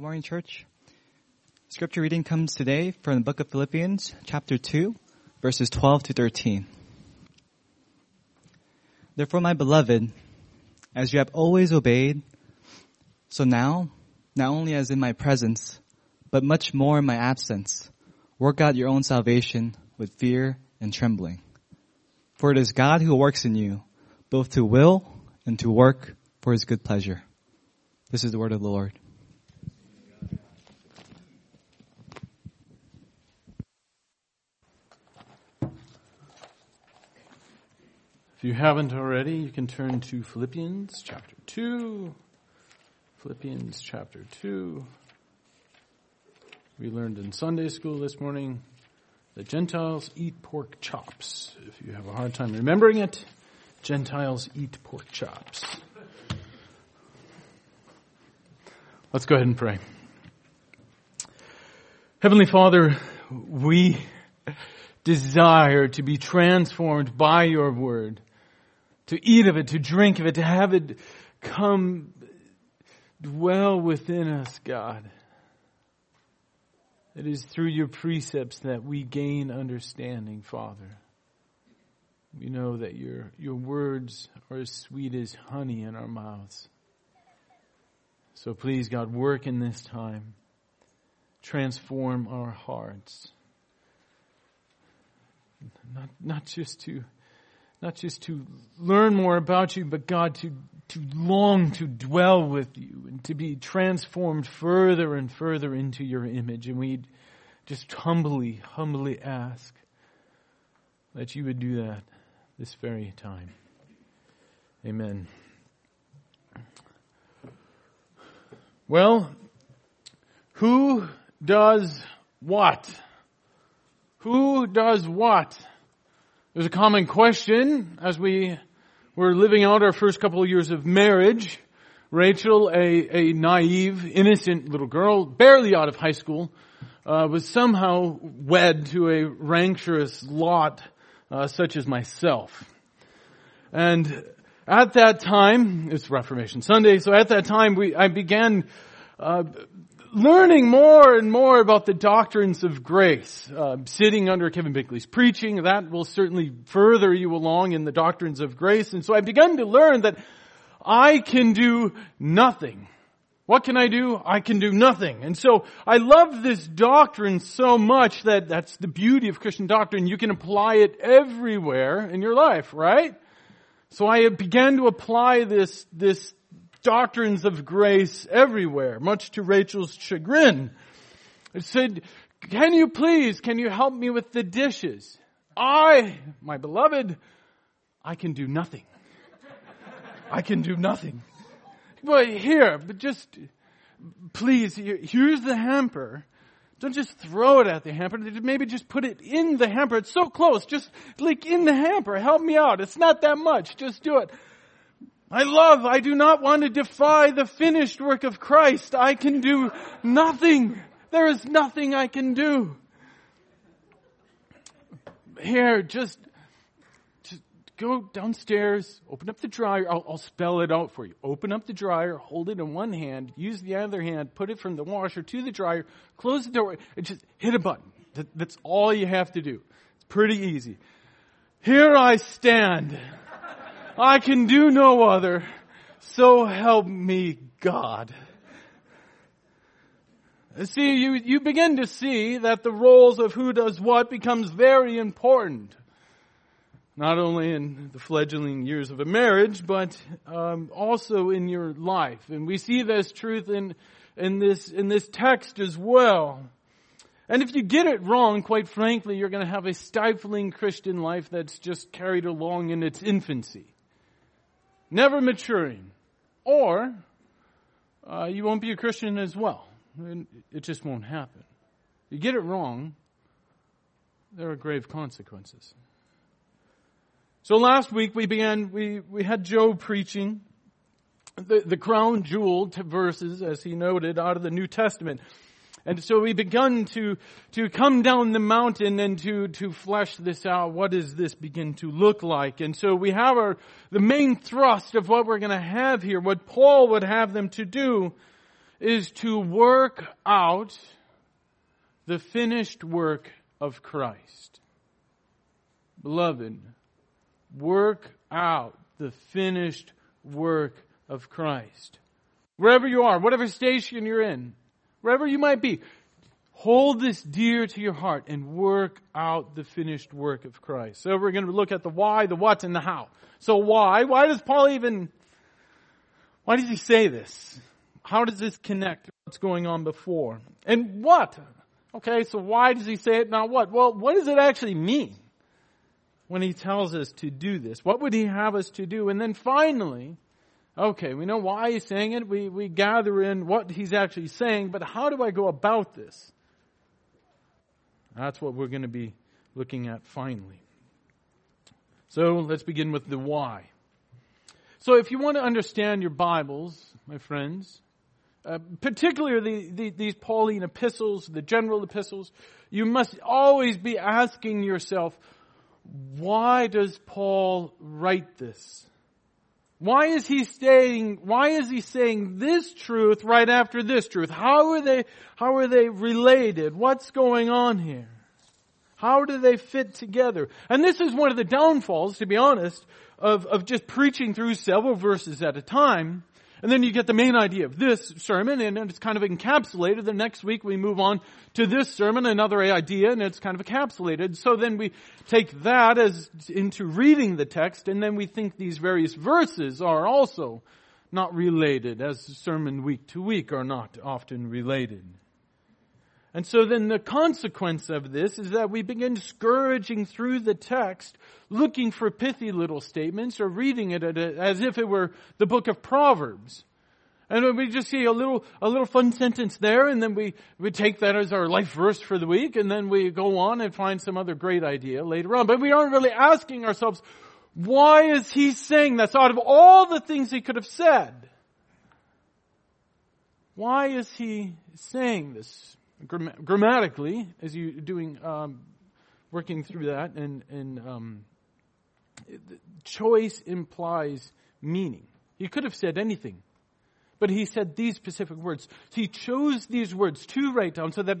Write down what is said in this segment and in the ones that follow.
Good morning, church. Scripture reading comes today from the book of Philippians, chapter 2, verses 12 to 13. Therefore, my beloved, as you have always obeyed, so now, not only as in my presence, but much more in my absence, work out your own salvation with fear and trembling. For it is God who works in you, both to will and to work for his good pleasure. This is the word of the Lord. If you haven't already, you can turn to Philippians chapter 2. Philippians chapter 2. We learned in Sunday school this morning that Gentiles eat pork chops. If you have a hard time remembering it, Gentiles eat pork chops. Let's go ahead and pray. Heavenly Father, we desire to be transformed by your word, to eat of it, to drink of it, to have it come dwell within us, God. It is through your precepts that we gain understanding, Father. We know that your, your words are as sweet as honey in our mouths. So please, God, work in this time. Transform our hearts. Not, not just to, not just to learn more about you, but God, to, to long to dwell with you and to be transformed further and further into your image. And we just humbly, humbly ask that you would do that this very time. Amen. Well, who does what? Who does what? There's a common question as we were living out our first couple of years of marriage. Rachel, a, a naive, innocent little girl, barely out of high school, uh, was somehow wed to a rancorous lot uh, such as myself. And at that time, it's Reformation Sunday, so at that time we, I began uh, learning more and more about the doctrines of grace. Uh, sitting under Kevin Binkley's preaching, that will certainly further you along in the doctrines of grace. And so I began to learn that I can do nothing. What can I do? I can do nothing. And so I love this doctrine so much that that's the beauty of Christian doctrine. You can apply it everywhere in your life, right? So I began to apply this, this doctrines of grace everywhere, much to Rachel's chagrin. I said, can you please, can you help me with the dishes? I, my beloved, I can do nothing. I can do nothing. But here, but just, please, here's the hamper. Don't just throw it at the hamper. Maybe just put it in the hamper. It's so close. Just like in the hamper. Help me out. It's not that much. Just do it. I love, I do not want to defy the finished work of Christ. I can do nothing. There is nothing I can do. Here, just, just go downstairs, open up the dryer. I'll, I'll spell it out for you. Open up the dryer, hold it in one hand, use the other hand, put it from the washer to the dryer, close the door, and just hit a button. That, that's all you have to do. It's pretty easy. Here I stand. I can do no other. So help me God. See, you, you begin to see that the roles of who does what becomes very important. Not only in the fledgling years of a marriage, but um, also in your life. And we see this truth in, in, this, in this text as well. And if you get it wrong, quite frankly, you're going to have a stifling Christian life that's just carried along in its infancy never maturing, or uh, you won't be a Christian as well. It just won't happen. You get it wrong, there are grave consequences. So last week we began, we, we had Joe preaching the, the crown jewel verses, as he noted, out of the New Testament. And so we begun to, to come down the mountain and to, to flesh this out. What does this begin to look like? And so we have our, the main thrust of what we're going to have here, what Paul would have them to do, is to work out the finished work of Christ. Beloved, work out the finished work of Christ. Wherever you are, whatever station you're in, wherever you might be, hold this dear to your heart and work out the finished work of Christ. So we're going to look at the why, the what, and the how. So why? Why does Paul even, why does he say this? How does this connect to what's going on before? And what? Okay, so why does he say it? Now what? Well, what does it actually mean when he tells us to do this? What would he have us to do? And then finally, okay, we know why he's saying it. We, we gather in what he's actually saying, but how do I go about this? That's what we're going to be looking at finally. So let's begin with the why. So if you want to understand your Bibles, my friends, uh, particularly the, the, these Pauline epistles, the general epistles, you must always be asking yourself, why does Paul write this? Why is he saying, why is he saying this truth right after this truth? How are they, how are they related? What's going on here? How do they fit together? And this is one of the downfalls, to be honest, of, of just preaching through several verses at a time and then you get the main idea of this sermon and it's kind of encapsulated. The next week we move on to this sermon, another idea, and it's kind of encapsulated. So then we take that as into reading the text and then we think these various verses are also not related as sermon week to week are not often related. And so then the consequence of this is that we begin scourging through the text, looking for pithy little statements or reading it as if it were the book of Proverbs. And we just see a little, a little fun sentence there and then we, we take that as our life verse for the week and then we go on and find some other great idea later on. But we aren't really asking ourselves, why is he saying this out of all the things he could have said? Why is he saying this? Grammatically, as you're doing um, working through that, and and um, choice implies meaning. He could have said anything, but he said these specific words. He chose these words to write down so that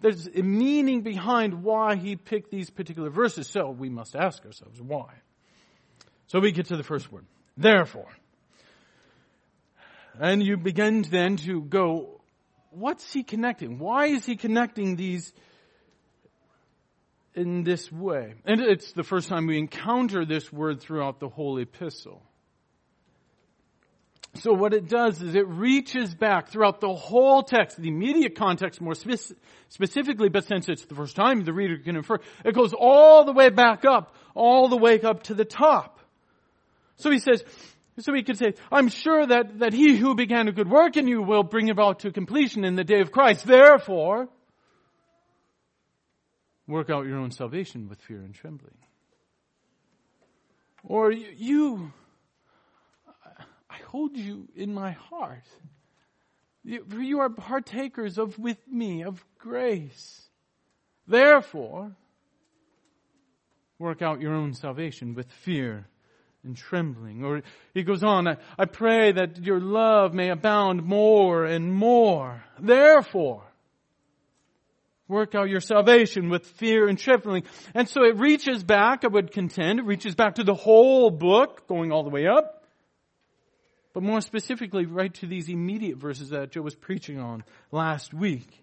there's a meaning behind why he picked these particular verses. So we must ask ourselves why. So we get to the first word. Therefore. And you begin then to go what's he connecting? Why is he connecting these in this way? And it's the first time we encounter this word throughout the whole epistle. So what it does is it reaches back throughout the whole text, the immediate context more spe- specifically, but since it's the first time the reader can infer, it goes all the way back up, all the way up to the top. So he says, so we could say, I'm sure that, that he who began a good work in you will bring it about to completion in the day of Christ. Therefore, work out your own salvation with fear and trembling. Or you, you I hold you in my heart. You, you are partakers of with me of grace. Therefore, work out your own salvation with fear and trembling. Or he goes on, I, I pray that your love may abound more and more. Therefore, work out your salvation with fear and trembling. And so it reaches back, I would contend, it reaches back to the whole book, going all the way up. But more specifically, right to these immediate verses that Joe was preaching on last week.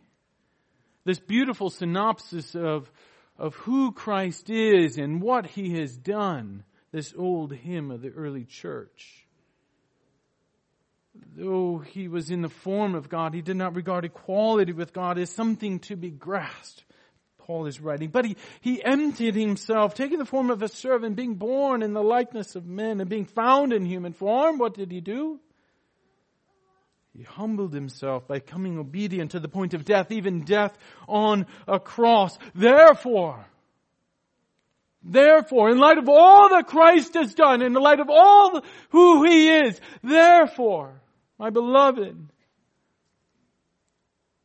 This beautiful synopsis of, of who Christ is and what he has done this old hymn of the early church. Though he was in the form of God, he did not regard equality with God as something to be grasped. Paul is writing. But he, he emptied himself, taking the form of a servant, being born in the likeness of men, and being found in human form. What did he do? He humbled himself by coming obedient to the point of death, even death on a cross. Therefore, Therefore, in light of all that Christ has done, in the light of all who He is, therefore, my beloved,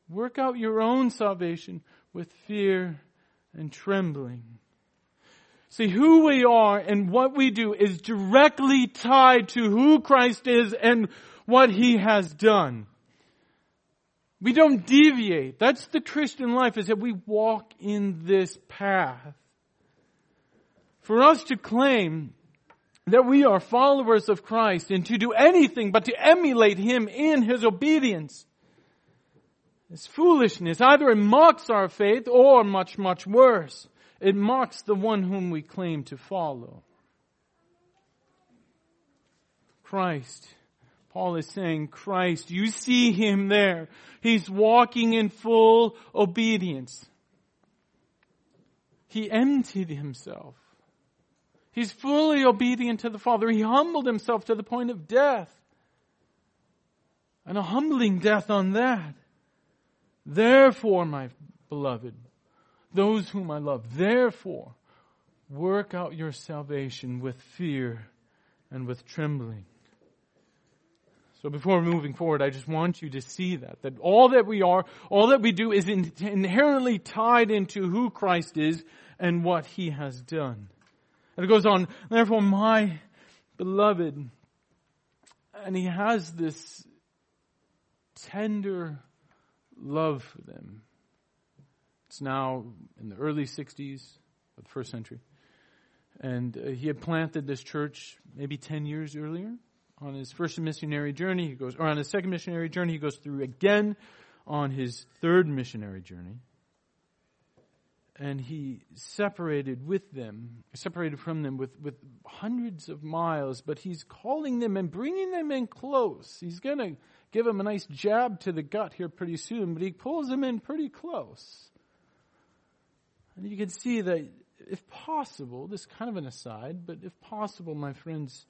work out your own salvation with fear and trembling. See, who we are and what we do is directly tied to who Christ is and what He has done. We don't deviate. That's the Christian life is that we walk in this path. For us to claim that we are followers of Christ and to do anything but to emulate Him in His obedience is foolishness. Either it mocks our faith or much, much worse, it mocks the one whom we claim to follow. Christ. Paul is saying, Christ, you see him there. He's walking in full obedience. He emptied himself. He's fully obedient to the Father. He humbled himself to the point of death. And a humbling death on that. Therefore, my beloved, those whom I love, therefore, work out your salvation with fear and with trembling. So before moving forward, I just want you to see that, that all that we are, all that we do is in, inherently tied into who Christ is and what He has done. And it goes on, therefore my beloved, and He has this tender love for them. It's now in the early 60s of the first century. And uh, he had planted this church maybe 10 years earlier on his first missionary journey, he goes, or on his second missionary journey, he goes through again on his third missionary journey. And he separated with them, separated from them with, with hundreds of miles, but he's calling them and bringing them in close. He's going to give them a nice jab to the gut here pretty soon, but he pulls them in pretty close. And you can see that if possible, this is kind of an aside, but if possible, my friends,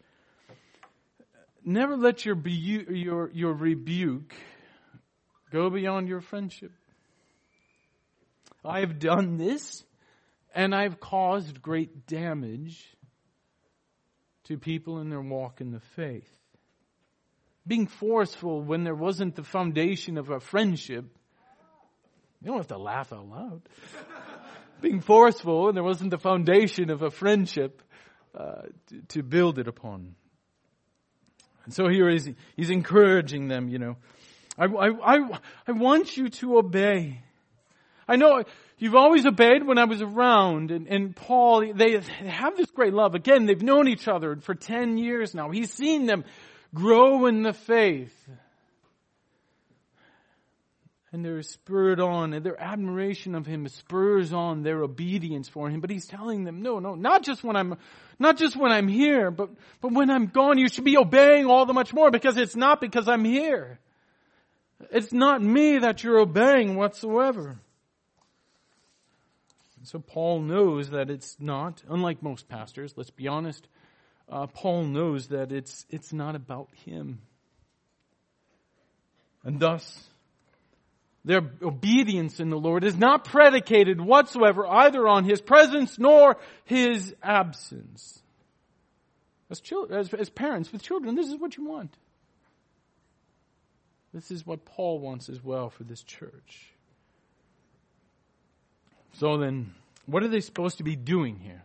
never let your, your, your rebuke go beyond your friendship. I have done this and I've caused great damage to people in their walk in the faith. Being forceful when there wasn't the foundation of a friendship. You don't have to laugh out loud. Being forceful when there wasn't the foundation of a friendship uh, to, to build it upon. And so here is, he's encouraging them, you know. I, I, I, I want you to obey. I know you've always obeyed when I was around and, and Paul, they have this great love. Again, they've known each other for 10 years now. He's seen them grow in the faith and they're spurred on, and their admiration of him spurs on their obedience for him. But he's telling them, no, no, not just when I'm, not just when I'm here, but, but when I'm gone, you should be obeying all the much more because it's not because I'm here. It's not me that you're obeying whatsoever. So Paul knows that it's not, unlike most pastors, let's be honest, uh, Paul knows that it's, it's not about him. And thus, their obedience in the Lord is not predicated whatsoever either on His presence nor His absence. As, children, as, as parents with children, this is what you want. This is what Paul wants as well for this church. So then, what are they supposed to be doing here?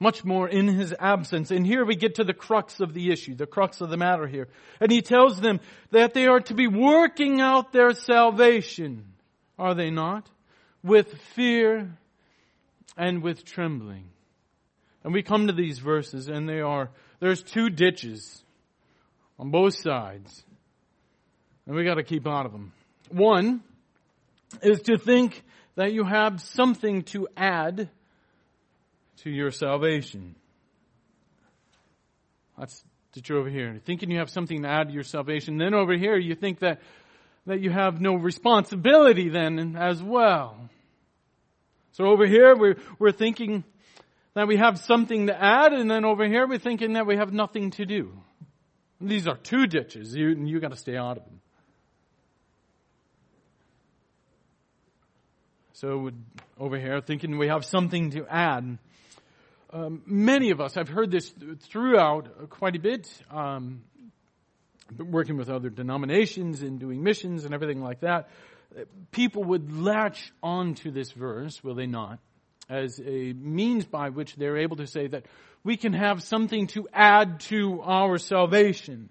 much more in his absence. And here we get to the crux of the issue, the crux of the matter here. And he tells them that they are to be working out their salvation, are they not? With fear and with trembling. And we come to these verses and they are, there's two ditches on both sides. And we gotta keep out of them. One is to think that you have something to add to your salvation. That's that you're over here. Thinking you have something to add to your salvation. Then over here you think that, that you have no responsibility then as well. So over here we're, we're thinking that we have something to add and then over here we're thinking that we have nothing to do. These are two ditches. You, you gotta stay out of them. So over here thinking we have something to add. Um, many of us, I've heard this throughout quite a bit, um, working with other denominations and doing missions and everything like that. People would latch onto this verse, will they not, as a means by which they're able to say that we can have something to add to our salvation.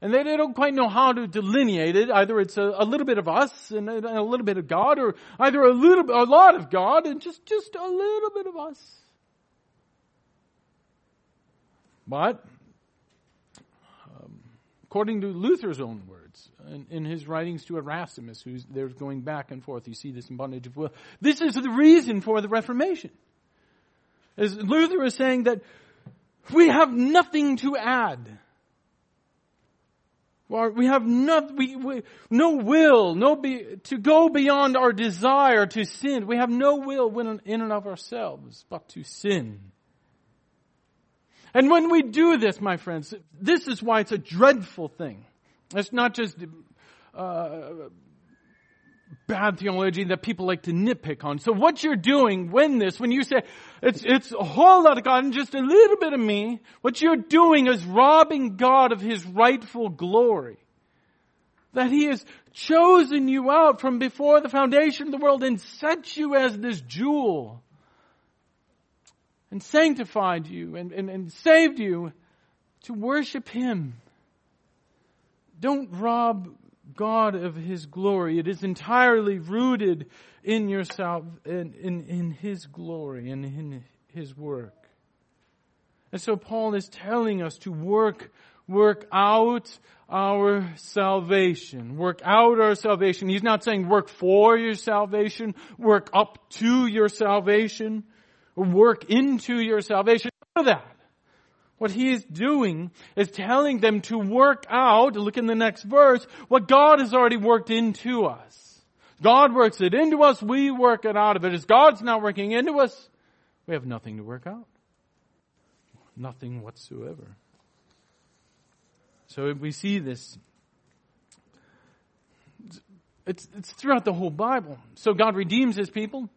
And they, don't quite know how to delineate it. Either it's a, a little bit of us and a, a, little bit of God, or either a little, a lot of God and just, just a little bit of us. But, um, according to Luther's own words, in, in, his writings to Erasmus, who's there's going back and forth, you see this in bondage of will. This is the reason for the Reformation. As Luther is saying that we have nothing to add we have no, we, we, no will, no be, to go beyond our desire to sin. We have no will in and of ourselves, but to sin. And when we do this, my friends, this is why it's a dreadful thing. It's not just uh, bad theology that people like to nitpick on. So what you're doing when this, when you say it's, it's a whole lot of God and just a little bit of me, what you're doing is robbing God of His rightful glory. That He has chosen you out from before the foundation of the world and set you as this jewel and sanctified you and, and, and saved you to worship Him. Don't rob God of His glory. It is entirely rooted in yourself, in, in, in His glory and in His work. And so Paul is telling us to work, work out our salvation. Work out our salvation. He's not saying work for your salvation, work up to your salvation, or work into your salvation. None of that. What he is doing is telling them to work out, look in the next verse, what God has already worked into us. God works it into us, we work it out of it. As God's not working into us, we have nothing to work out. Nothing whatsoever. So we see this. It's, it's throughout the whole Bible. So God redeems his people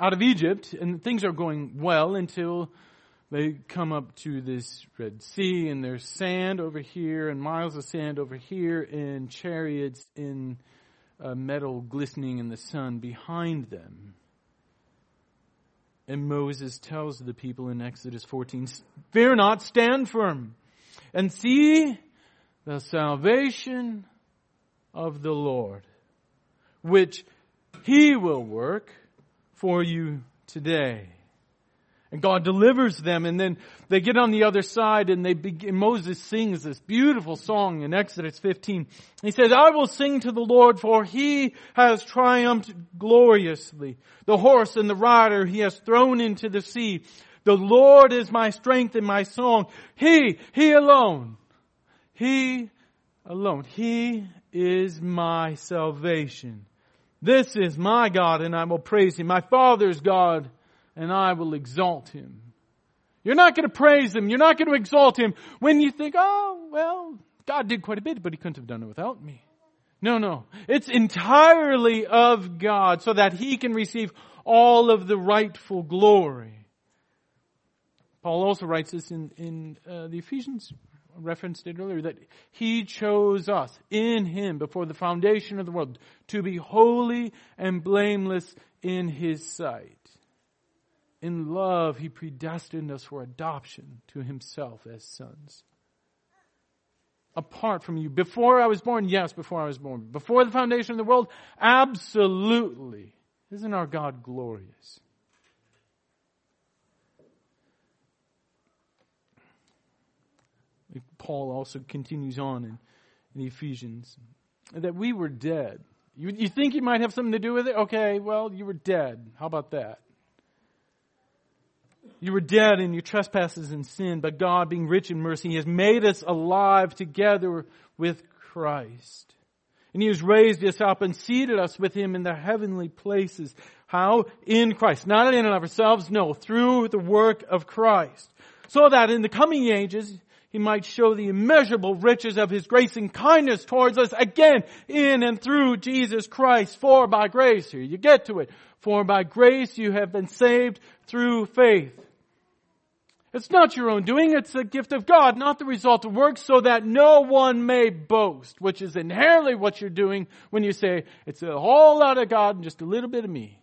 out of Egypt, and things are going well until they come up to this Red Sea and there's sand over here and miles of sand over here and chariots in uh, metal glistening in the sun behind them. And Moses tells the people in Exodus 14, fear not, stand firm and see the salvation of the Lord, which he will work for you today. And God delivers them and then they get on the other side and they begin, Moses sings this beautiful song in Exodus 15. He says, I will sing to the Lord for he has triumphed gloriously. The horse and the rider he has thrown into the sea. The Lord is my strength and my song. He, he alone, he alone, he is my salvation. This is my God and I will praise him. My Father's God and I will exalt him. You're not going to praise him. You're not going to exalt him when you think, oh, well, God did quite a bit, but he couldn't have done it without me. No, no. It's entirely of God so that he can receive all of the rightful glory. Paul also writes this in, in uh, the Ephesians, referenced it earlier, that he chose us in him before the foundation of the world to be holy and blameless in his sight in love, He predestined us for adoption to Himself as sons. Apart from you. Before I was born, yes, before I was born. Before the foundation of the world, absolutely. Isn't our God glorious? Paul also continues on in, in Ephesians that we were dead. You, you think you might have something to do with it? Okay, well, you were dead. How about that? You were dead in your trespasses and sin, but God, being rich in mercy, has made us alive together with Christ. And He has raised us up and seated us with Him in the heavenly places. How? In Christ. Not in and of ourselves, no, through the work of Christ. So that in the coming ages, He might show the immeasurable riches of His grace and kindness towards us again in and through Jesus Christ. For by grace, here you get to it. For by grace you have been saved through faith. It's not your own doing, it's a gift of God, not the result of works, so that no one may boast, which is inherently what you're doing when you say, it's a whole lot of God and just a little bit of me.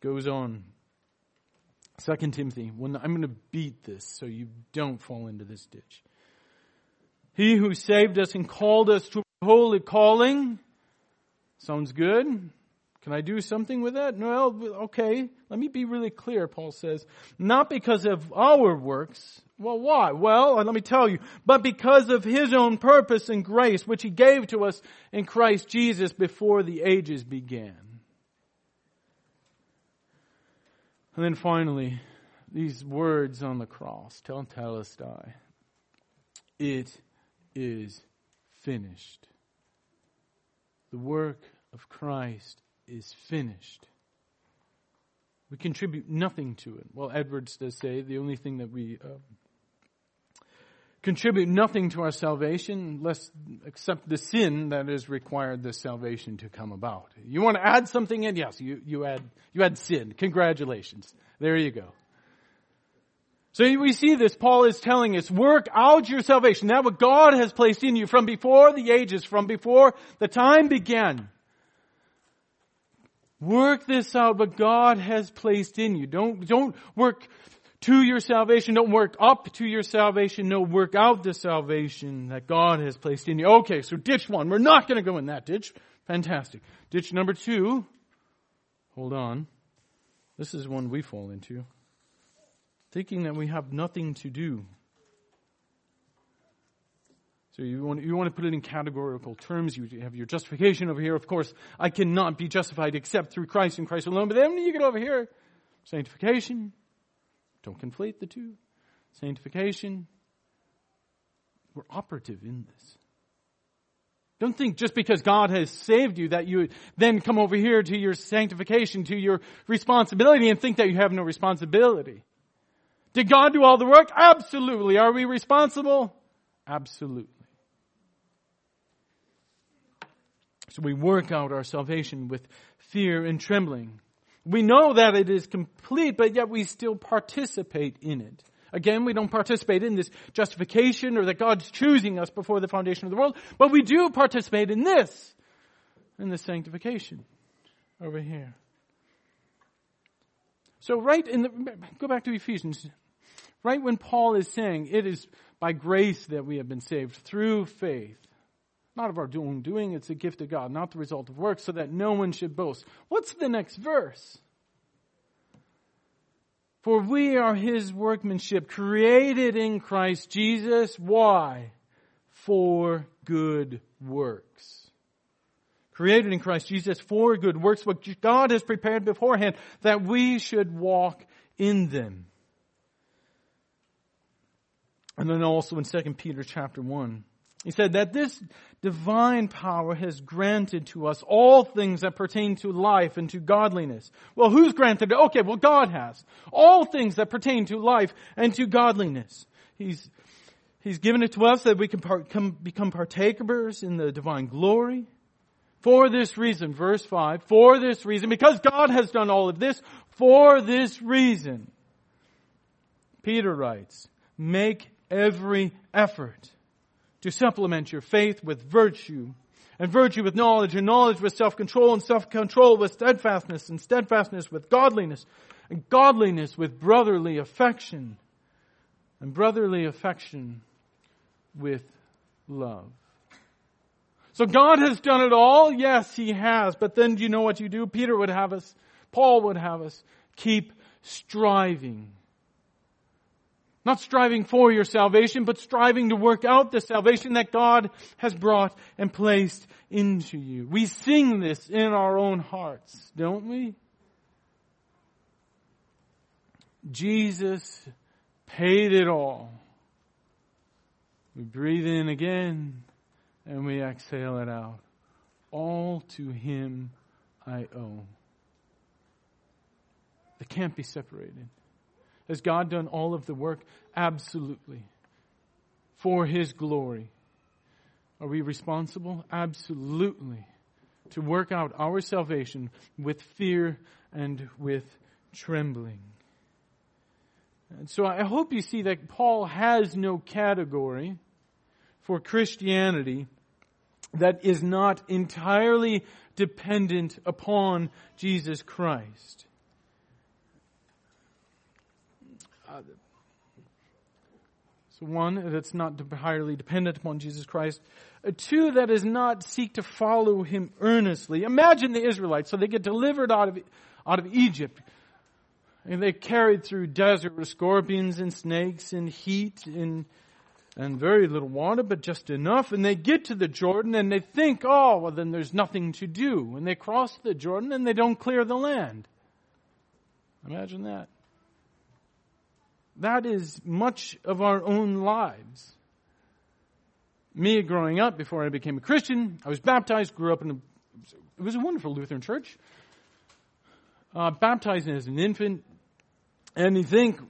Goes on. Second Timothy, when I'm going to beat this so you don't fall into this ditch. He who saved us and called us to a holy calling. Sounds good. Can I do something with that? Well, okay. Let me be really clear, Paul says. Not because of our works. Well, why? Well, uh, let me tell you. But because of his own purpose and grace, which he gave to us in Christ Jesus before the ages began. And then finally, these words on the cross, tetelestai. It is finished. The work of Christ is finished. We contribute nothing to it. Well, Edwards does say the only thing that we uh, contribute nothing to our salvation, less except the sin that has required the salvation to come about. You want to add something in? Yes, you, you add you add sin. Congratulations. There you go. So we see this, Paul is telling us, work out your salvation. That what God has placed in you from before the ages, from before the time began. Work this out, what God has placed in you. Don't, don't work to your salvation. Don't work up to your salvation. No, work out the salvation that God has placed in you. Okay, so ditch one. We're not going to go in that ditch. Fantastic. Ditch number two. Hold on. This is one we fall into thinking that we have nothing to do. So you want, you want to put it in categorical terms. You have your justification over here. Of course, I cannot be justified except through Christ and Christ alone. But then you get over here, sanctification. Don't conflate the two. Sanctification. We're operative in this. Don't think just because God has saved you that you then come over here to your sanctification, to your responsibility and think that you have no responsibility. Did God do all the work? Absolutely. Are we responsible? Absolutely. So we work out our salvation with fear and trembling. We know that it is complete, but yet we still participate in it. Again, we don't participate in this justification or that God's choosing us before the foundation of the world, but we do participate in this, in the sanctification over here. So right in the, go back to Ephesians Right when Paul is saying it is by grace that we have been saved through faith. Not of our own doing, it's a gift of God, not the result of works, so that no one should boast. What's the next verse? For we are his workmanship, created in Christ Jesus. Why? For good works. Created in Christ Jesus for good works, what God has prepared beforehand that we should walk in them. And then also in 2 Peter chapter 1, he said that this divine power has granted to us all things that pertain to life and to godliness. Well, who's granted it? Okay, well, God has. All things that pertain to life and to godliness. He's, he's given it to us that we can part, come, become partakers in the divine glory. For this reason, verse 5, for this reason, because God has done all of this, for this reason, Peter writes, make every effort to supplement your faith with virtue, and virtue with knowledge, and knowledge with self-control, and self-control with steadfastness, and steadfastness with godliness, and godliness with brotherly affection, and brotherly affection with love. So God has done it all? Yes, He has. But then do you know what you do? Peter would have us, Paul would have us keep striving not striving for your salvation, but striving to work out the salvation that God has brought and placed into you. We sing this in our own hearts, don't we? Jesus paid it all. We breathe in again and we exhale it out. All to Him I owe. They can't be separated. Has God done all of the work? Absolutely. For His glory. Are we responsible? Absolutely. To work out our salvation with fear and with trembling. And so I hope you see that Paul has no category for Christianity that is not entirely dependent upon Jesus Christ. Uh, so one, that's not entirely dependent upon Jesus Christ. Uh, two, that is not seek to follow him earnestly. Imagine the Israelites. So they get delivered out of, out of Egypt. And they carried through desert with scorpions and snakes and heat and, and very little water, but just enough. And they get to the Jordan and they think, oh, well then there's nothing to do. And they cross the Jordan and they don't clear the land. Imagine that. That is much of our own lives. Me growing up, before I became a Christian, I was baptized, grew up in a, it was a wonderful Lutheran church. Uh, baptized as an infant, and you think,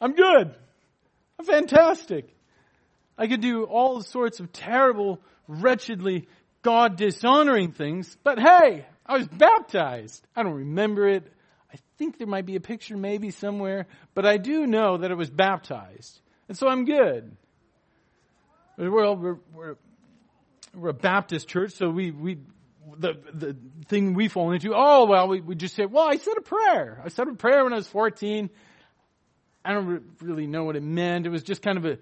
I'm good. I'm fantastic. I could do all sorts of terrible, wretchedly God dishonoring things, but hey, I was baptized. I don't remember it. I think there might be a picture maybe somewhere, but I do know that it was baptized. And so I'm good. Well, we're, we're, we're a Baptist church, so we, we, the, the thing we fall into, oh, well, we, we just say, well, I said a prayer. I said a prayer when I was 14. I don't really know what it meant. It was just kind of a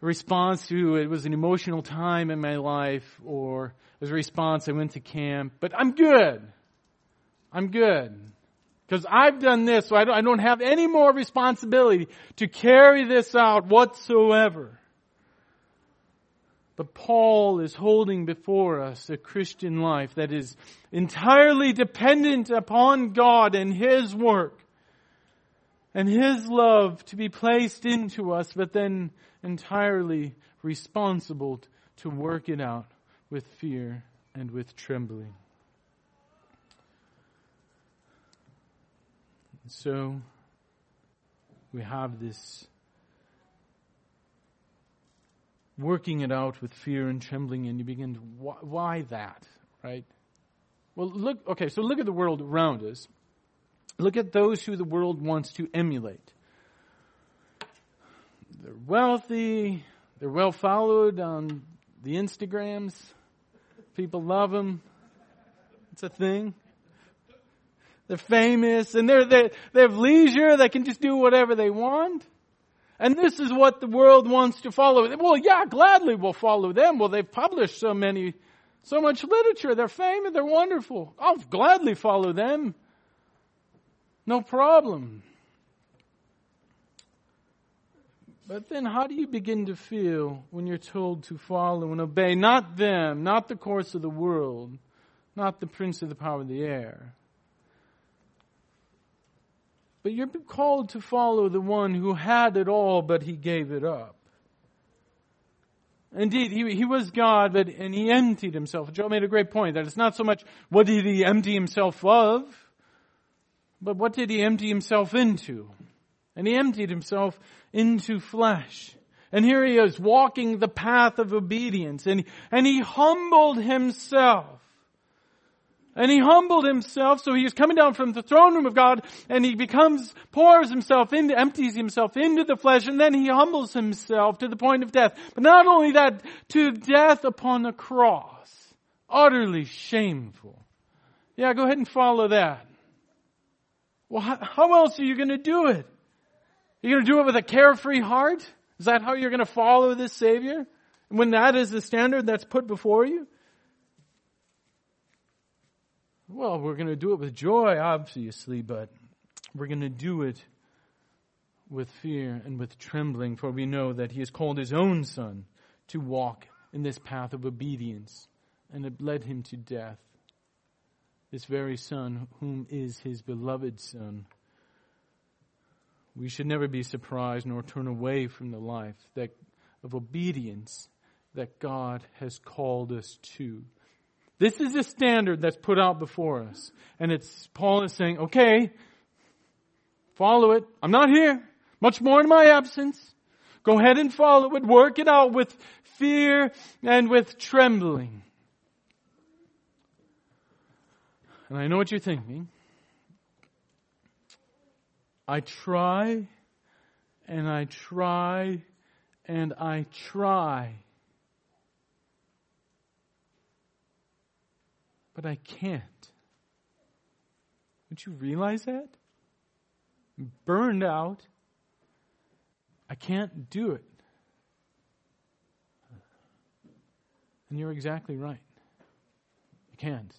response to, it was an emotional time in my life, or as a response, I went to camp. But I'm good. I'm good. Because I've done this, so I don't, I don't have any more responsibility to carry this out whatsoever. But Paul is holding before us a Christian life that is entirely dependent upon God and His work and His love to be placed into us, but then entirely responsible to work it out with fear and with trembling. So we have this working it out with fear and trembling, and you begin to, why, why that, right? Well, look, okay, so look at the world around us. Look at those who the world wants to emulate. They're wealthy, they're well followed on the Instagrams, People love them. It's a thing. They're famous and they're, they, they have leisure. They can just do whatever they want. And this is what the world wants to follow. Well, yeah, gladly we'll follow them. Well, they've published so many, so much literature. They're famous. They're wonderful. I'll gladly follow them. No problem. But then how do you begin to feel when you're told to follow and obey not them, not the course of the world, not the prince of the power of the air? But you're called to follow the one who had it all, but he gave it up. Indeed, he, he was God, but, and he emptied himself. Joe made a great point that it's not so much what did he empty himself of, but what did he empty himself into? And he emptied himself into flesh. And here he is walking the path of obedience and, and he humbled himself. And he humbled himself, so he is coming down from the throne room of God, and he becomes, pours himself into, empties himself into the flesh, and then he humbles himself to the point of death. But not only that, to death upon the cross. Utterly shameful. Yeah, go ahead and follow that. Well, how, else are you to do it? You're to do it with a carefree heart? Is that how you're to follow this Savior? When that is the standard that's put before you? Well, we're going to do it with joy, obviously, but we're going to do it with fear and with trembling, for we know that He has called His own Son to walk in this path of obedience, and it led Him to death. This very Son, whom is His beloved Son. We should never be surprised nor turn away from the life that, of obedience that God has called us to. This is a standard that's put out before us. And it's, Paul is saying, okay, follow it. I'm not here. Much more in my absence. Go ahead and follow it. Work it out with fear and with trembling. And I know what you're thinking. I try and I try and I try. But I can't. Don't you realize that? burned out. I can't do it. And you're exactly right. You can't.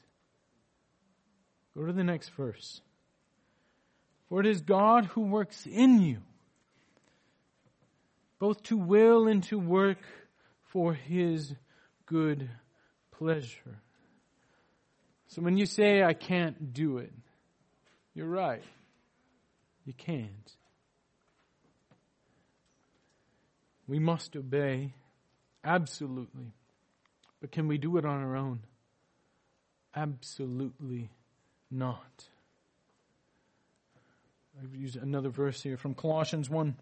Go to the next verse. For it is God who works in you, both to will and to work for his good pleasure. So when you say, I can't do it, you're right. You can't. We must obey, absolutely. But can we do it on our own? Absolutely not. I've used another verse here from Colossians 1.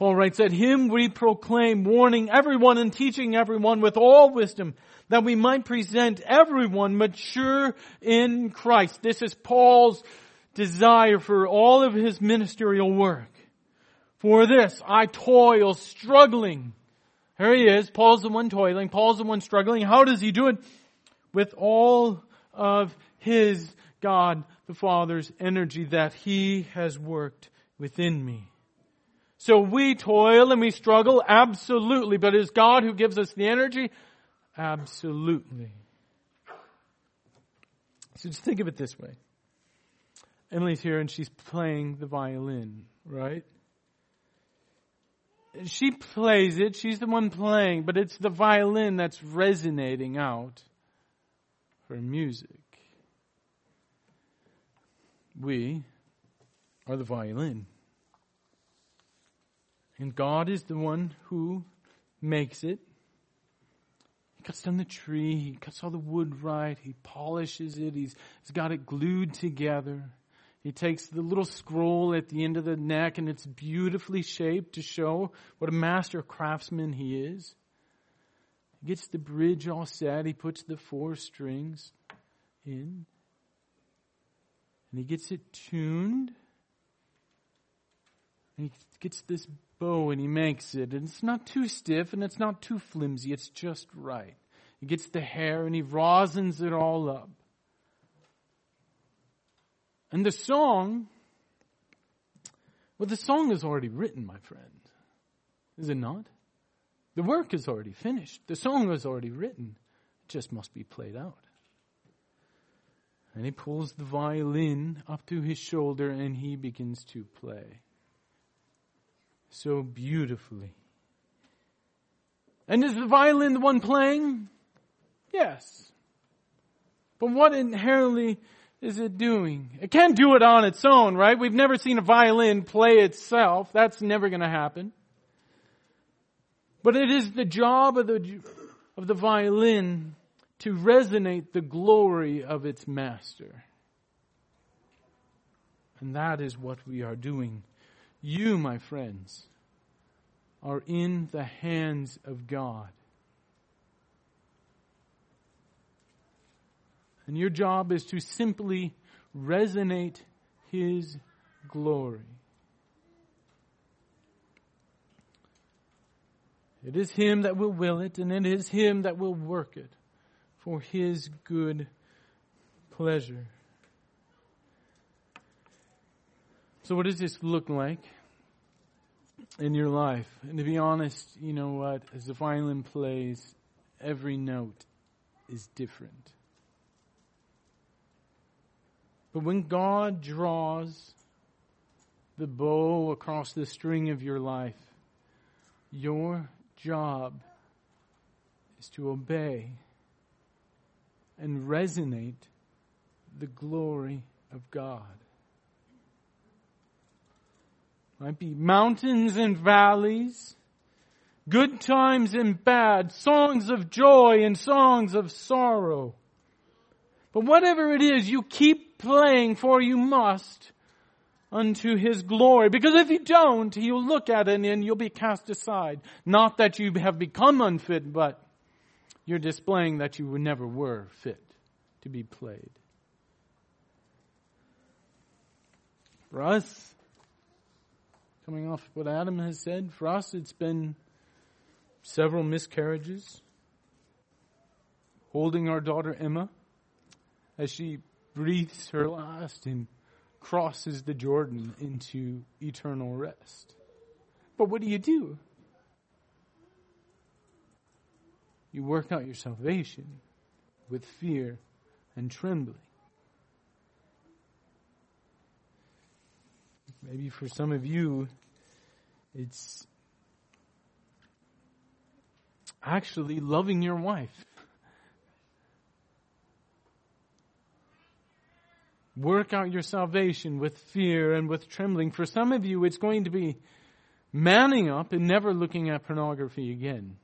Paul writes, At him we proclaim, warning everyone and teaching everyone with all wisdom, that we might present everyone mature in Christ. This is Paul's desire for all of his ministerial work. For this I toil, struggling. Here he is. Paul's the one toiling. Paul's the one struggling. How does he do it? With all of his God the Father's energy that He has worked within me. So we toil and we struggle, absolutely, but it is God who gives us the energy? Absolutely. So just think of it this way. Emily's here and she's playing the violin, right? She plays it, she's the one playing, but it's the violin that's resonating out her music. We are the violin. And God is the one who makes it. He cuts down the tree, he cuts all the wood right, he polishes it, he's, he's got it glued together. He takes the little scroll at the end of the neck and it's beautifully shaped to show what a master craftsman he is. He gets the bridge all set, he puts the four strings in. And he gets it tuned. And he gets this bow and he makes it. And it's not too stiff and it's not too flimsy. It's just right. He gets the hair and he rosins it all up. And the song, well, the song is already written, my friend. Is it not? The work is already finished. The song is already written. It just must be played out. And he pulls the violin up to his shoulder and he begins to play. So beautifully. And is the violin the one playing? Yes. But what inherently is it doing? It can't do it on its own, right? We've never seen a violin play itself. That's never going to happen. But it is the job of the, of the violin to resonate the glory of its master. And that is what we are doing. You, my friends, are in the hands of God. And your job is to simply resonate His glory. It is Him that will will it, and it is Him that will work it for His good pleasure. So, what does this look like in your life? And to be honest, you know what? As the violin plays, every note is different. But when God draws the bow across the string of your life, your job is to obey and resonate the glory of God. Might be mountains and valleys, good times and bad, songs of joy and songs of sorrow. But whatever it is, you keep playing for you must unto his glory. Because if you don't, he'll look at it and you'll be cast aside. Not that you have become unfit, but you're displaying that you never were fit to be played. For us, coming off what Adam has said, for us it's been several miscarriages, holding our daughter Emma as she breathes her last and crosses the Jordan into eternal rest. But what do you do? You work out your salvation with fear and trembling. Maybe for some of you, it's actually loving your wife. Work out your salvation with fear and with trembling. For some of you, it's going to be manning up and never looking at pornography again.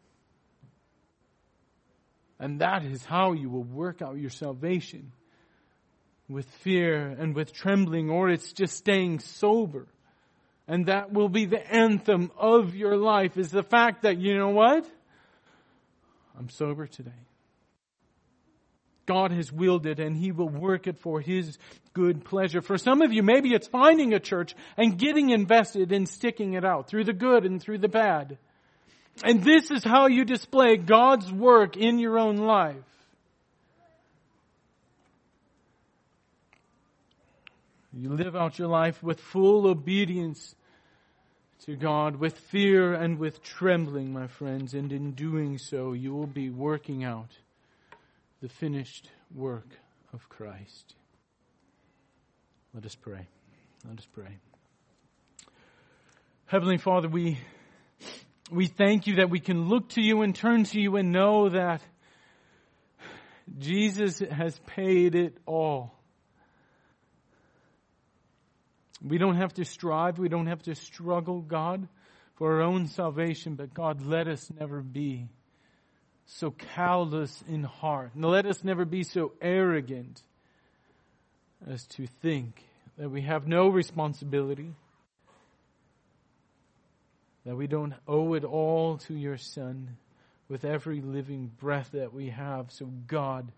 And that is how you will work out your salvation with fear and with trembling, or it's just staying sober. And that will be the anthem of your life is the fact that, you know what? I'm sober today. God has willed it and He will work it for His good pleasure. For some of you, maybe it's finding a church and getting invested in sticking it out through the good and through the bad. And this is how you display God's work in your own life. You live out your life with full obedience to God, with fear and with trembling, my friends, and in doing so, you will be working out the finished work of Christ. Let us pray. Let us pray. Heavenly Father, we we thank you that we can look to you and turn to you and know that Jesus has paid it all. We don't have to strive, we don't have to struggle, God, for our own salvation, but God, let us never be so callous in heart. And let us never be so arrogant as to think that we have no responsibility that we don't owe it all to your Son with every living breath that we have. So, God,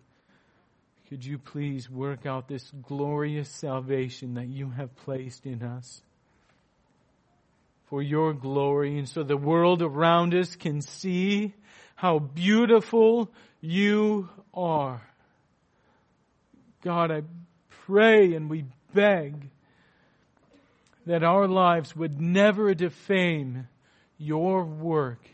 could you please work out this glorious salvation that you have placed in us for your glory, and so the world around us can see how beautiful you are. God, I pray and we beg that our lives would never defame your work,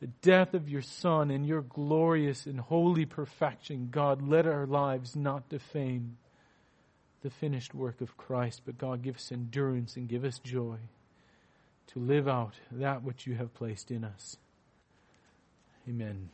the death of your Son, and your glorious and holy perfection, God, let our lives not defame the finished work of Christ, but God, give us endurance and give us joy to live out that which you have placed in us. Amen.